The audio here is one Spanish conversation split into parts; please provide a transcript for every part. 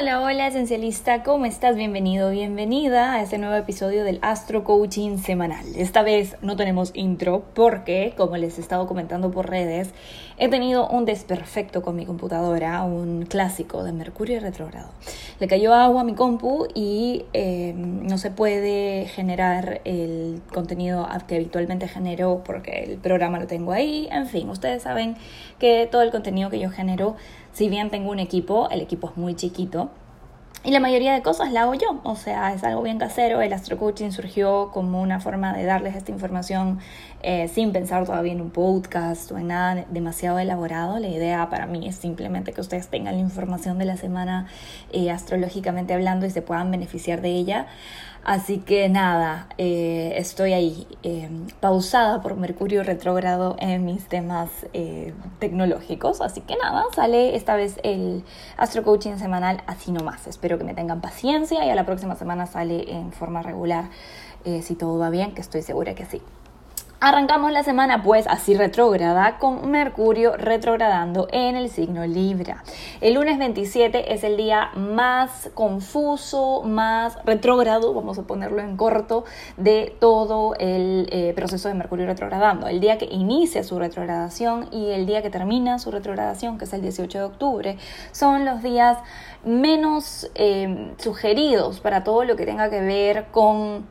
Hola, hola esencialista, ¿cómo estás? Bienvenido, bienvenida a este nuevo episodio del Astro Coaching semanal. Esta vez no tenemos intro porque, como les he estado comentando por redes, he tenido un desperfecto con mi computadora, un clásico de Mercurio retrógrado. Le cayó agua a mi compu y eh, no se puede generar el contenido que habitualmente genero porque el programa lo tengo ahí. En fin, ustedes saben que todo el contenido que yo genero si bien tengo un equipo, el equipo es muy chiquito. Y la mayoría de cosas la hago yo, o sea, es algo bien casero. El Astro Coaching surgió como una forma de darles esta información eh, sin pensar todavía en un podcast o en nada demasiado elaborado. La idea para mí es simplemente que ustedes tengan la información de la semana eh, astrológicamente hablando y se puedan beneficiar de ella. Así que nada, eh, estoy ahí em, pausada por Mercurio retrógrado en mis temas eh, tecnológicos. Así que nada, sale esta vez el Astro Coaching semanal así nomás. Espero que me tengan paciencia y a la próxima semana sale en forma regular eh, si todo va bien, que estoy segura que sí. Arrancamos la semana pues así retrógrada con Mercurio retrogradando en el signo Libra. El lunes 27 es el día más confuso, más retrógrado, vamos a ponerlo en corto, de todo el eh, proceso de Mercurio retrogradando. El día que inicia su retrogradación y el día que termina su retrogradación, que es el 18 de octubre, son los días menos eh, sugeridos para todo lo que tenga que ver con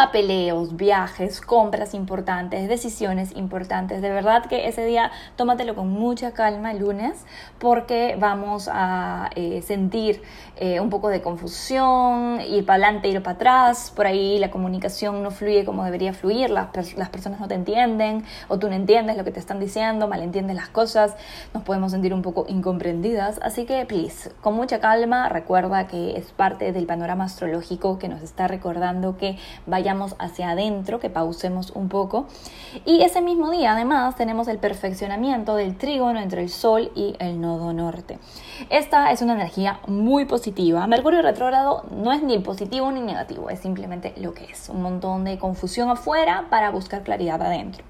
papeleos, viajes, compras importantes, decisiones importantes. De verdad que ese día tómatelo con mucha calma el lunes porque vamos a eh, sentir eh, un poco de confusión, ir para adelante, ir para atrás. Por ahí la comunicación no fluye como debería fluir, las, las personas no te entienden o tú no entiendes lo que te están diciendo, malentiendes las cosas, nos podemos sentir un poco incomprendidas. Así que, please, con mucha calma, recuerda que es parte del panorama astrológico que nos está recordando que vaya hacia adentro, que pausemos un poco. Y ese mismo día, además, tenemos el perfeccionamiento del trígono entre el Sol y el nodo norte. Esta es una energía muy positiva. Mercurio retrógrado no es ni positivo ni negativo, es simplemente lo que es. Un montón de confusión afuera para buscar claridad adentro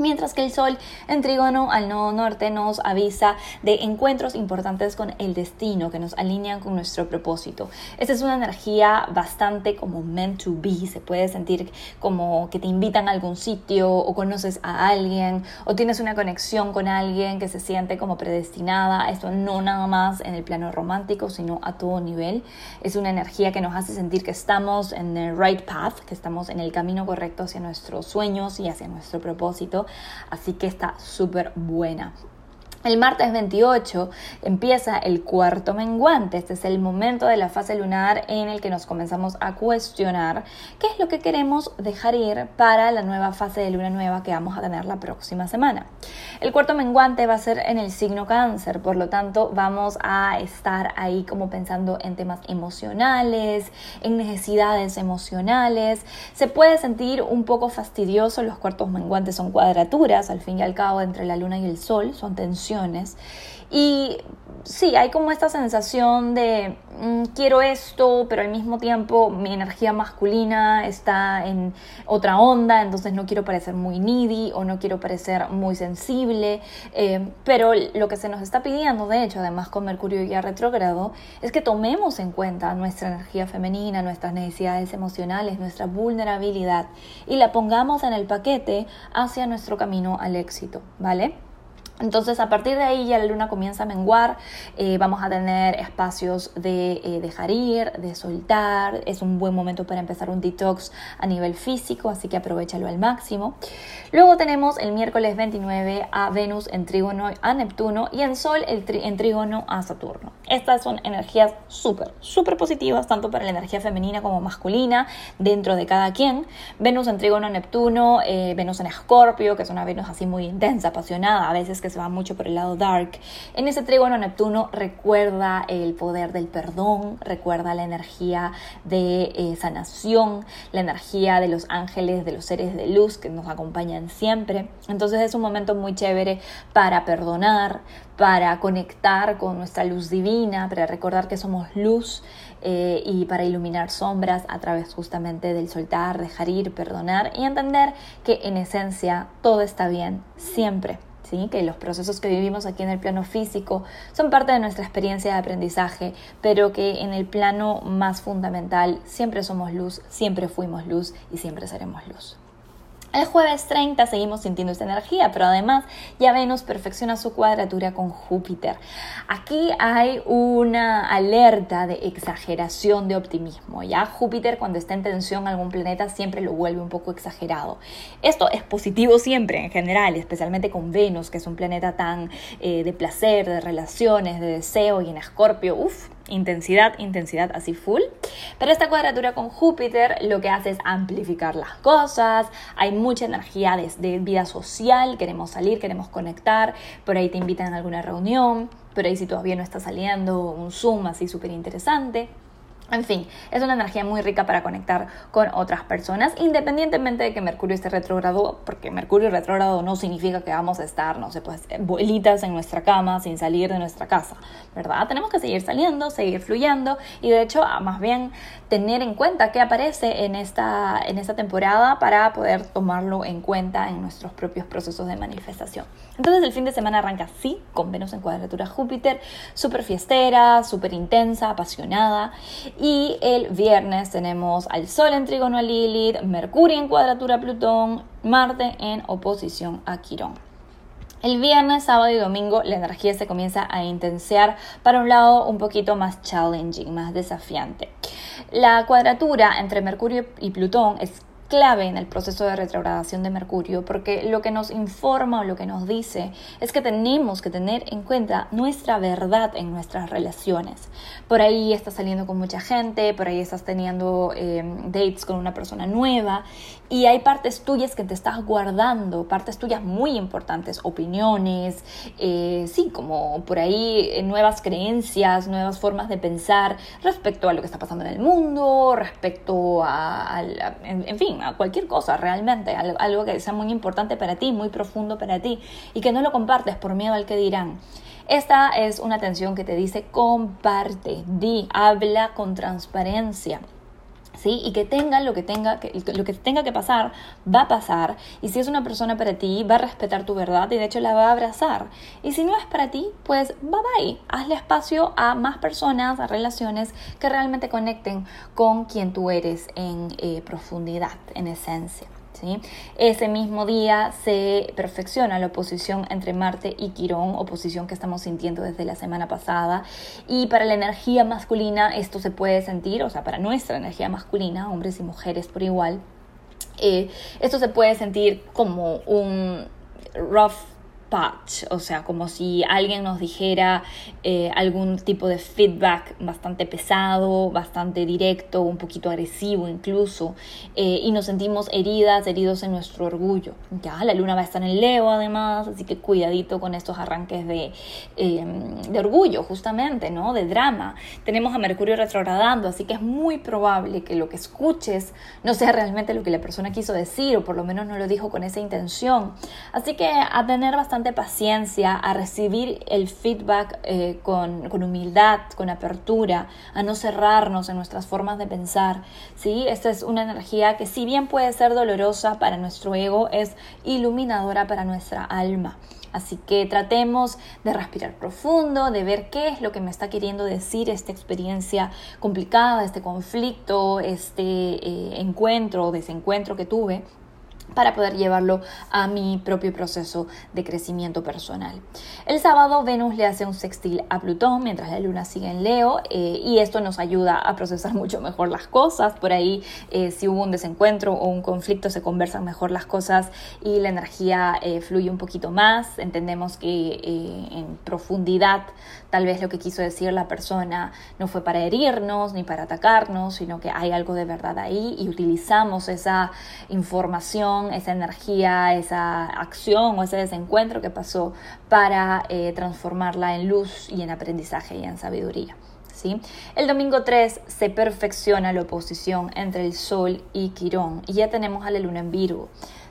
mientras que el Sol en trígono al nodo norte nos avisa de encuentros importantes con el destino que nos alinean con nuestro propósito. Esta es una energía bastante como meant to be, se puede sentir como que te invitan a algún sitio o conoces a alguien o tienes una conexión con alguien que se siente como predestinada. Esto no nada más en el plano romántico, sino a todo nivel. Es una energía que nos hace sentir que estamos en el right path, que estamos en el camino correcto hacia nuestros sueños y hacia nuestro propósito así que está súper buena. El martes 28 empieza el cuarto menguante. Este es el momento de la fase lunar en el que nos comenzamos a cuestionar qué es lo que queremos dejar ir para la nueva fase de luna nueva que vamos a tener la próxima semana. El cuarto menguante va a ser en el signo cáncer, por lo tanto vamos a estar ahí como pensando en temas emocionales, en necesidades emocionales. Se puede sentir un poco fastidioso, los cuartos menguantes son cuadraturas, al fin y al cabo entre la luna y el sol, son tensiones y sí, hay como esta sensación de mm, quiero esto, pero al mismo tiempo mi energía masculina está en otra onda, entonces no quiero parecer muy needy o no quiero parecer muy sensible. Eh, pero lo que se nos está pidiendo, de hecho, además con Mercurio ya retrógrado, es que tomemos en cuenta nuestra energía femenina, nuestras necesidades emocionales, nuestra vulnerabilidad y la pongamos en el paquete hacia nuestro camino al éxito, ¿vale? Entonces a partir de ahí ya la luna comienza a menguar, eh, vamos a tener espacios de eh, dejar ir, de soltar, es un buen momento para empezar un detox a nivel físico, así que aprovechalo al máximo. Luego tenemos el miércoles 29 a Venus en trígono a Neptuno y en Sol en trígono a Saturno. Estas son energías súper, súper positivas, tanto para la energía femenina como masculina, dentro de cada quien. Venus en trígono a Neptuno, eh, Venus en Escorpio, que es una Venus así muy intensa, apasionada, a veces que se va mucho por el lado dark. En ese trígono Neptuno recuerda el poder del perdón, recuerda la energía de eh, sanación, la energía de los ángeles, de los seres de luz que nos acompañan siempre. Entonces es un momento muy chévere para perdonar, para conectar con nuestra luz divina, para recordar que somos luz eh, y para iluminar sombras a través justamente del soltar, dejar ir, perdonar y entender que en esencia todo está bien siempre ¿Sí? que los procesos que vivimos aquí en el plano físico son parte de nuestra experiencia de aprendizaje, pero que en el plano más fundamental siempre somos luz, siempre fuimos luz y siempre seremos luz. El jueves 30 seguimos sintiendo esta energía, pero además ya Venus perfecciona su cuadratura con Júpiter. Aquí hay una alerta de exageración de optimismo. Ya Júpiter cuando está en tensión algún planeta siempre lo vuelve un poco exagerado. Esto es positivo siempre en general, especialmente con Venus, que es un planeta tan eh, de placer, de relaciones, de deseo y en Escorpio, uff, intensidad, intensidad así full. Pero esta cuadratura con Júpiter lo que hace es amplificar las cosas, hay mucha energía de, de vida social, queremos salir, queremos conectar, por ahí te invitan a alguna reunión, por ahí si todavía no está saliendo un Zoom así súper interesante. En fin, es una energía muy rica para conectar con otras personas, independientemente de que Mercurio esté retrógrado, porque Mercurio retrógrado no significa que vamos a estar, no sé, pues, bolitas en nuestra cama sin salir de nuestra casa, ¿verdad? Tenemos que seguir saliendo, seguir fluyendo y de hecho, más bien tener en cuenta qué aparece en esta, en esta temporada para poder tomarlo en cuenta en nuestros propios procesos de manifestación. Entonces, el fin de semana arranca así, con Venus en cuadratura Júpiter, súper fiestera, súper intensa, apasionada y el viernes tenemos al Sol en trígono a Lilith, Mercurio en cuadratura a Plutón, Marte en oposición a Quirón. El viernes, sábado y domingo la energía se comienza a intensiar para un lado un poquito más challenging, más desafiante. La cuadratura entre Mercurio y Plutón es clave en el proceso de retrogradación de Mercurio, porque lo que nos informa o lo que nos dice es que tenemos que tener en cuenta nuestra verdad en nuestras relaciones. Por ahí estás saliendo con mucha gente, por ahí estás teniendo eh, dates con una persona nueva y hay partes tuyas que te estás guardando, partes tuyas muy importantes, opiniones, eh, sí, como por ahí eh, nuevas creencias, nuevas formas de pensar respecto a lo que está pasando en el mundo, respecto a, en, fin, a cualquier cosa realmente, algo que sea muy importante para ti, muy profundo para ti y que no lo compartes por miedo al que dirán. Esta es una atención que te dice comparte, di, habla con transparencia. ¿Sí? Y que tenga lo que tenga que, lo que tenga que pasar, va a pasar. Y si es una persona para ti, va a respetar tu verdad y de hecho la va a abrazar. Y si no es para ti, pues bye bye. Hazle espacio a más personas, a relaciones que realmente conecten con quien tú eres en eh, profundidad, en esencia. Ese mismo día se perfecciona la oposición entre Marte y Quirón, oposición que estamos sintiendo desde la semana pasada. Y para la energía masculina esto se puede sentir, o sea, para nuestra energía masculina, hombres y mujeres por igual, eh, esto se puede sentir como un rough patch, o sea, como si alguien nos dijera eh, algún tipo de feedback bastante pesado, bastante directo, un poquito agresivo incluso, eh, y nos sentimos heridas, heridos en nuestro orgullo. Ya, la luna va a estar en Leo además, así que cuidadito con estos arranques de, em, de orgullo, justamente, ¿no? De drama. Tenemos a Mercurio retrogradando, así que es muy probable que lo que escuches no sea realmente lo que la persona quiso decir, o por lo menos no lo dijo con esa intención. Así que a tener bastante paciencia, a recibir el feedback eh, con, con, humildad, con apertura, a no cerrarnos en nuestras formas de pensar. ¿sí? Esta es una energía que si bien puede ser dolorosa para nuestro ego, es iluminadora para nuestra alma. Así que tratemos de respirar profundo, de ver qué es lo que me está queriendo decir esta experiencia complicada, este conflicto, este eh, encuentro o desencuentro que tuve para poder llevarlo a mi propio proceso de crecimiento personal. El sábado Venus le hace un sextil a Plutón mientras la luna sigue en Leo eh, y esto nos ayuda a procesar mucho mejor las cosas. Por ahí eh, si hubo un desencuentro o un conflicto se conversan mejor las cosas y la energía eh, fluye un poquito más. Entendemos que en profundidad tal vez lo que quiso decir la persona no fue para herirnos ni para atacarnos, sino que hay algo de verdad ahí y utilizamos esa información esa energía, esa acción o ese desencuentro que pasó para eh, transformarla en luz y en aprendizaje y en sabiduría. ¿sí? El domingo 3 se perfecciona la oposición entre el Sol y Quirón y ya tenemos a la Luna en Virgo.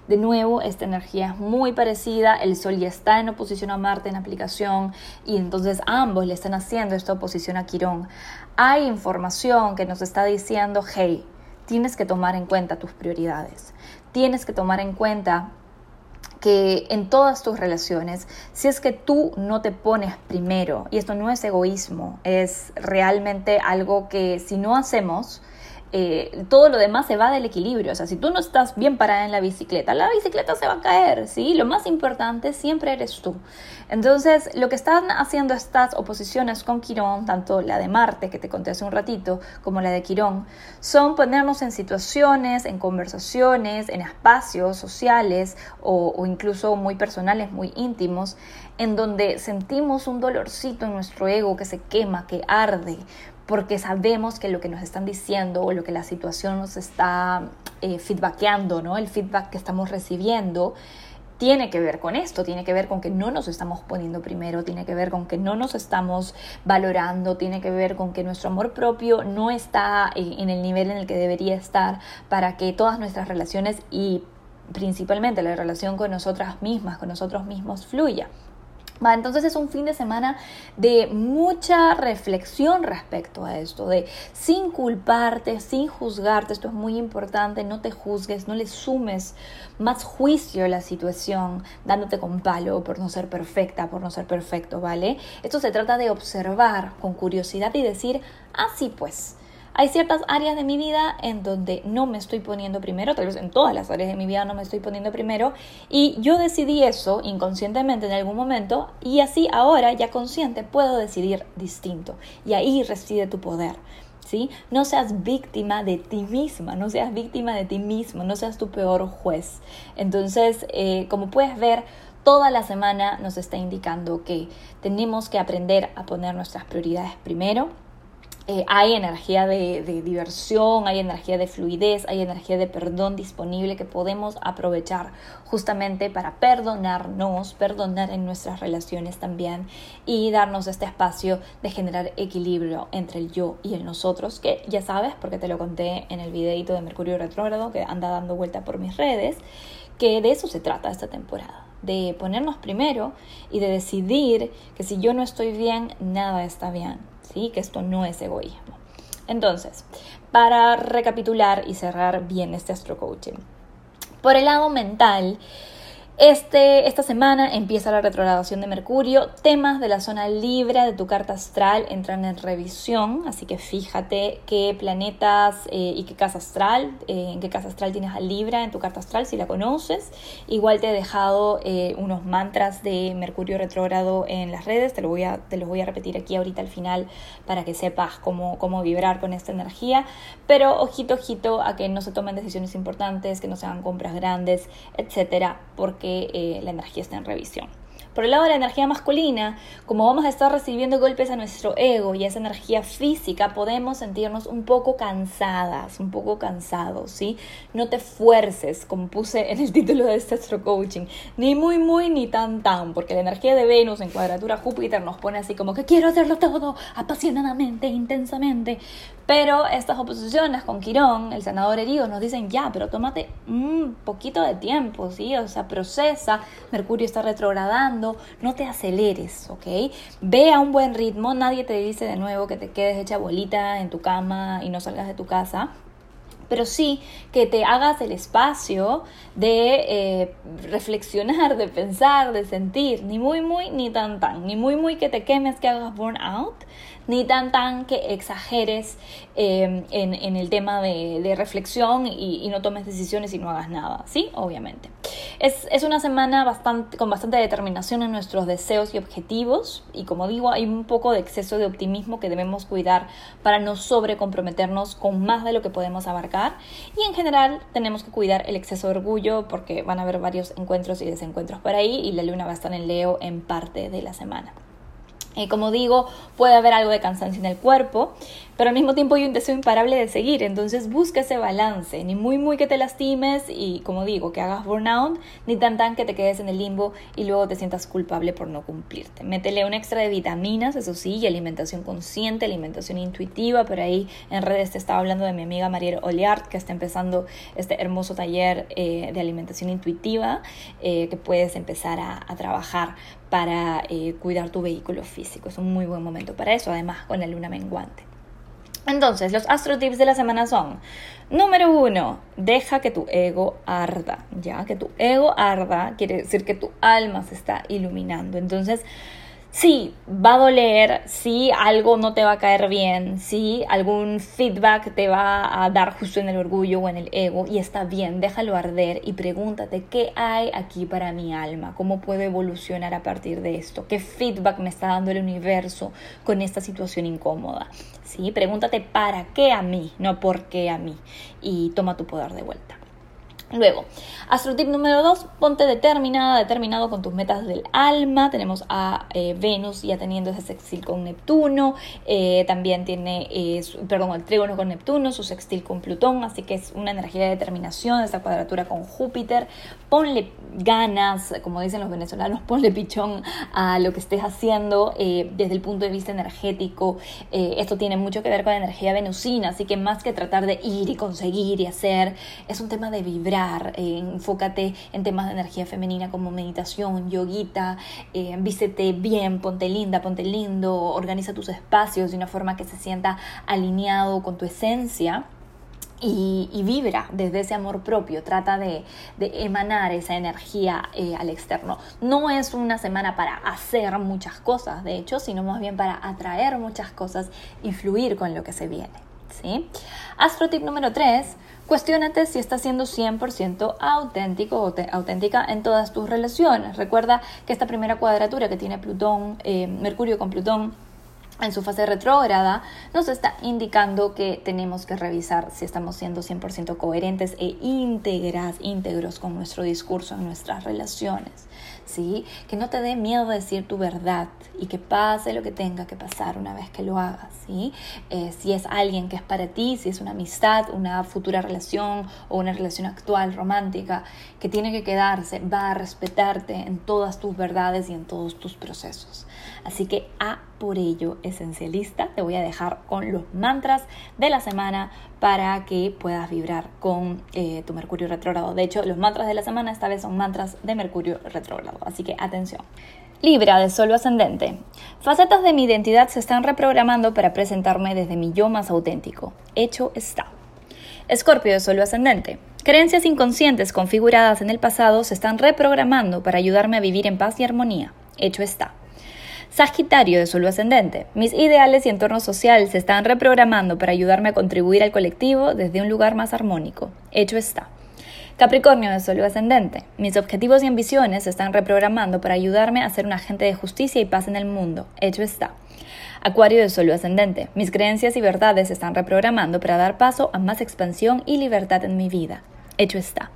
De nuevo, esta energía es muy parecida, el Sol ya está en oposición a Marte en aplicación y entonces ambos le están haciendo esta oposición a Quirón. Hay información que nos está diciendo, hey, tienes que tomar en cuenta tus prioridades tienes que tomar en cuenta que en todas tus relaciones, si es que tú no te pones primero, y esto no es egoísmo, es realmente algo que si no hacemos, eh, todo lo demás se va del equilibrio. O sea, si tú no estás bien parada en la bicicleta, la bicicleta se va a caer, ¿sí? Lo más importante siempre eres tú. Entonces, lo que están haciendo estas oposiciones con Quirón, tanto la de Marte, que te conté hace un ratito, como la de Quirón, son ponernos en situaciones, en conversaciones, en espacios sociales o, o incluso muy personales, muy íntimos, en donde sentimos un dolorcito en nuestro ego que se quema, que arde, porque sabemos que lo que nos están diciendo o lo que la situación nos está eh, feedbackeando, ¿no? el feedback que estamos recibiendo, tiene que ver con esto, tiene que ver con que no nos estamos poniendo primero, tiene que ver con que no nos estamos valorando, tiene que ver con que nuestro amor propio no está eh, en el nivel en el que debería estar para que todas nuestras relaciones y principalmente la relación con nosotras mismas, con nosotros mismos fluya entonces es un fin de semana de mucha reflexión respecto a esto, de sin culparte, sin juzgarte, esto es muy importante, no te juzgues, no le sumes más juicio a la situación, dándote con palo por no ser perfecta, por no ser perfecto, ¿vale? Esto se trata de observar con curiosidad y decir, así ah, pues, hay ciertas áreas de mi vida en donde no me estoy poniendo primero, tal vez en todas las áreas de mi vida no me estoy poniendo primero, y yo decidí eso inconscientemente en algún momento, y así ahora, ya consciente, puedo decidir distinto. Y ahí reside tu poder. ¿Sí? No seas víctima de ti misma, no seas víctima de ti mismo, no seas tu peor juez. Entonces, eh, como puedes ver, toda la semana nos está indicando que tenemos que aprender a poner nuestras prioridades primero, eh, hay energía de, diversión, hay energía de fluidez, hay energía de perdón disponible que podemos aprovechar justamente para perdonarnos, perdonar en nuestras relaciones también y darnos este espacio de generar equilibrio entre el yo y el nosotros, que ya sabes, porque te lo conté en el videito de Mercurio retrógrado que anda dando vuelta por mis redes, que de eso se trata esta temporada de ponernos primero y de decidir que si yo no estoy bien, nada está bien ¿sí? Que esto no es egoísmo. Entonces, para recapitular y cerrar bien este astro coaching. Por el lado mental, este, esta semana empieza la retrogradación de Mercurio. Temas de la zona libre de tu carta astral entran en revisión, así que fíjate qué planetas eh, y qué casa astral, eh, en qué casa astral tienes a Libra en tu carta astral, si la conoces. Igual te he dejado eh, unos mantras de Mercurio retrógrado en las redes, te, lo voy a, te los voy a repetir aquí ahorita al final para que sepas cómo, cómo vibrar con esta energía. Pero ojito, ojito a que no se tomen decisiones importantes, que no se hagan compras grandes, etcétera, porque eh, la energía está en revisión. Por el lado de la energía masculina, como vamos a estar recibiendo golpes a nuestro ego y a esa energía física, podemos sentirnos un poco cansadas, un poco cansados, ¿sí? No te fuerces, como puse en el título de este astro coaching, ni muy, muy, ni tan, tan, porque la energía de Venus en cuadratura Júpiter nos pone así como que quiero hacerlo todo apasionadamente, intensamente, pero estas oposiciones con Quirón, el senador herido, nos dicen ya, pero tómate un poquito de tiempo, ¿sí? O sea, procesa, Mercurio está retrogradando, no te aceleres, ¿ok? Ve a un buen ritmo, nadie te dice de nuevo que te quedes hecha bolita en tu cama y no salgas de tu casa, pero sí que te hagas el espacio de eh, reflexionar, de pensar, de sentir, ni muy, muy, ni tan, tan, ni muy, muy que te quemes, que hagas burnout, ni tan tan que exageres em, en, el tema de, reflexión y, no tomes decisiones y no hagas nada, ¿sí? Obviamente. Es, una semana bastante, con bastante determinación en nuestros deseos y objetivos y como digo, hay un poco de exceso de optimismo que debemos cuidar para no sobrecomprometernos con más de lo que podemos abarcar y en general tenemos que cuidar el exceso de orgullo porque van a haber varios encuentros y desencuentros por ahí y la luna va a estar en Leo en parte de la semana. Como digo, puede haber algo de cansancio en el cuerpo, pero al mismo tiempo hay un deseo imparable de seguir, entonces busca ese balance, ni muy muy que te lastimes y como digo, que hagas burnout, ni tan tan que te quedes en el limbo y luego te sientas culpable por no cumplirte. Métele un extra de vitaminas, eso sí, y alimentación consciente, alimentación intuitiva, por ahí en redes te estaba hablando de mi amiga Mariel Oliart, que está empezando este hermoso taller eh, de alimentación intuitiva, eh, que puedes empezar a, trabajar para eh, cuidar tu vehículo físico. Es un muy buen momento para eso, además con la luna menguante. Entonces, los astro tips de la semana son, número uno, deja que tu ego arda, ya que tu ego arda quiere decir que tu alma se está iluminando. Entonces, sí, va a doler, sí, algo no te va a caer bien, sí, algún feedback te va a dar justo en el orgullo o en el ego y está bien, déjalo arder y pregúntate qué hay aquí para mi alma, cómo puedo evolucionar a partir de esto, qué feedback me está dando el universo con esta situación incómoda. Sí, pregúntate para qué a mí, no por qué a mí y toma tu poder de vuelta. Luego, astrotip número 2, ponte determinada, determinado con tus metas del alma. Tenemos a eh, Venus ya teniendo ese sextil con Neptuno. Eh, también tiene, eh, perdón, el trígono con Neptuno, su sextil con Plutón. Así que es una energía de determinación, esta cuadratura con Júpiter. Ponle ganas, como dicen los venezolanos, ponle pichón a lo que estés haciendo desde el punto de vista energético. esto tiene mucho que ver con la energía venusina, así que más que tratar de ir y conseguir y hacer, es un tema de vibrar eh, enfócate en temas de energía femenina como meditación, yoguita, eh, vístete bien, ponte linda, ponte lindo, organiza tus espacios de una forma que se sienta alineado con tu esencia. Y, vibra desde ese amor propio, trata de, emanar esa energía eh, al externo. No es una semana para hacer muchas cosas, de hecho, sino más bien para atraer muchas cosas y fluir con lo que se viene. ¿sí? Astro tip número 3, Cuestiónate si estás siendo 100% auténtico o auténtica en todas tus relaciones. Recuerda que esta primera cuadratura que tiene Plutón, eh, Mercurio con Plutón, en su fase retrógrada, nos está indicando que tenemos que revisar si estamos siendo 100% coherentes e íntegras, íntegros con nuestro discurso en nuestras relaciones. ¿sí? Que no te dé miedo decir tu verdad y que pase lo que tenga que pasar una vez que lo hagas, ¿sí? Eh, si es alguien que es para ti, si es una amistad, una futura relación o una relación actual romántica que tiene que quedarse, va a respetarte en todas tus verdades y en todos tus procesos. Así que a por ello, esencialista, te voy a dejar con los mantras de la semana para que puedas vibrar con eh, tu Mercurio retrógrado. De hecho, los mantras de la semana esta vez son mantras de Mercurio retrógrado. Así que atención. Libra de Sol ascendente. Facetas de mi identidad se están reprogramando para presentarme desde mi yo más auténtico. Hecho está. Escorpio de Sol ascendente. Creencias inconscientes configuradas en el pasado se están reprogramando para ayudarme a vivir en paz y armonía. Hecho está. Sagitario de Sol ascendente. Mis ideales y entorno social se están reprogramando para ayudarme a contribuir al colectivo desde un lugar más armónico. Hecho está. Capricornio de Sol ascendente. Mis objetivos y ambiciones se están reprogramando para ayudarme a ser un agente de justicia y paz en el mundo. Hecho está. Acuario de Sol ascendente. Mis creencias y verdades se están reprogramando para dar paso a más expansión y libertad en mi vida. Hecho está.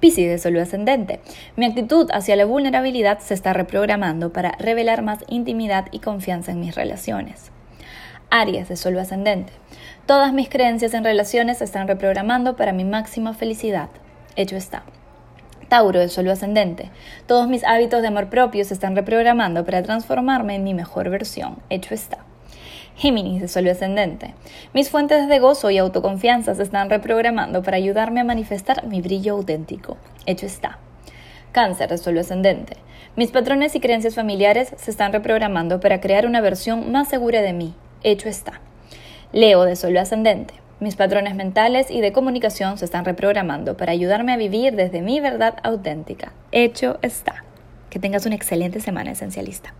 Piscis de Sol ascendente. Mi actitud hacia la vulnerabilidad se está reprogramando para revelar más intimidad y confianza en mis relaciones. Aries de Sol ascendente. Todas mis creencias en relaciones se están reprogramando para mi máxima felicidad. Hecho está. Tauro de Sol ascendente. Todos mis hábitos de amor propio se están reprogramando para transformarme en mi mejor versión. Hecho está. Géminis de Sol ascendente. Mis fuentes de gozo y autoconfianza se están reprogramando para ayudarme a manifestar mi brillo auténtico. Hecho está. Cáncer de Sol ascendente. Mis patrones y creencias familiares se están reprogramando para crear una versión más segura de mí. Hecho está. Leo de Sol ascendente. Mis patrones mentales y de comunicación se están reprogramando para ayudarme a vivir desde mi verdad auténtica. Hecho está. Que tengas una excelente semana esencialista.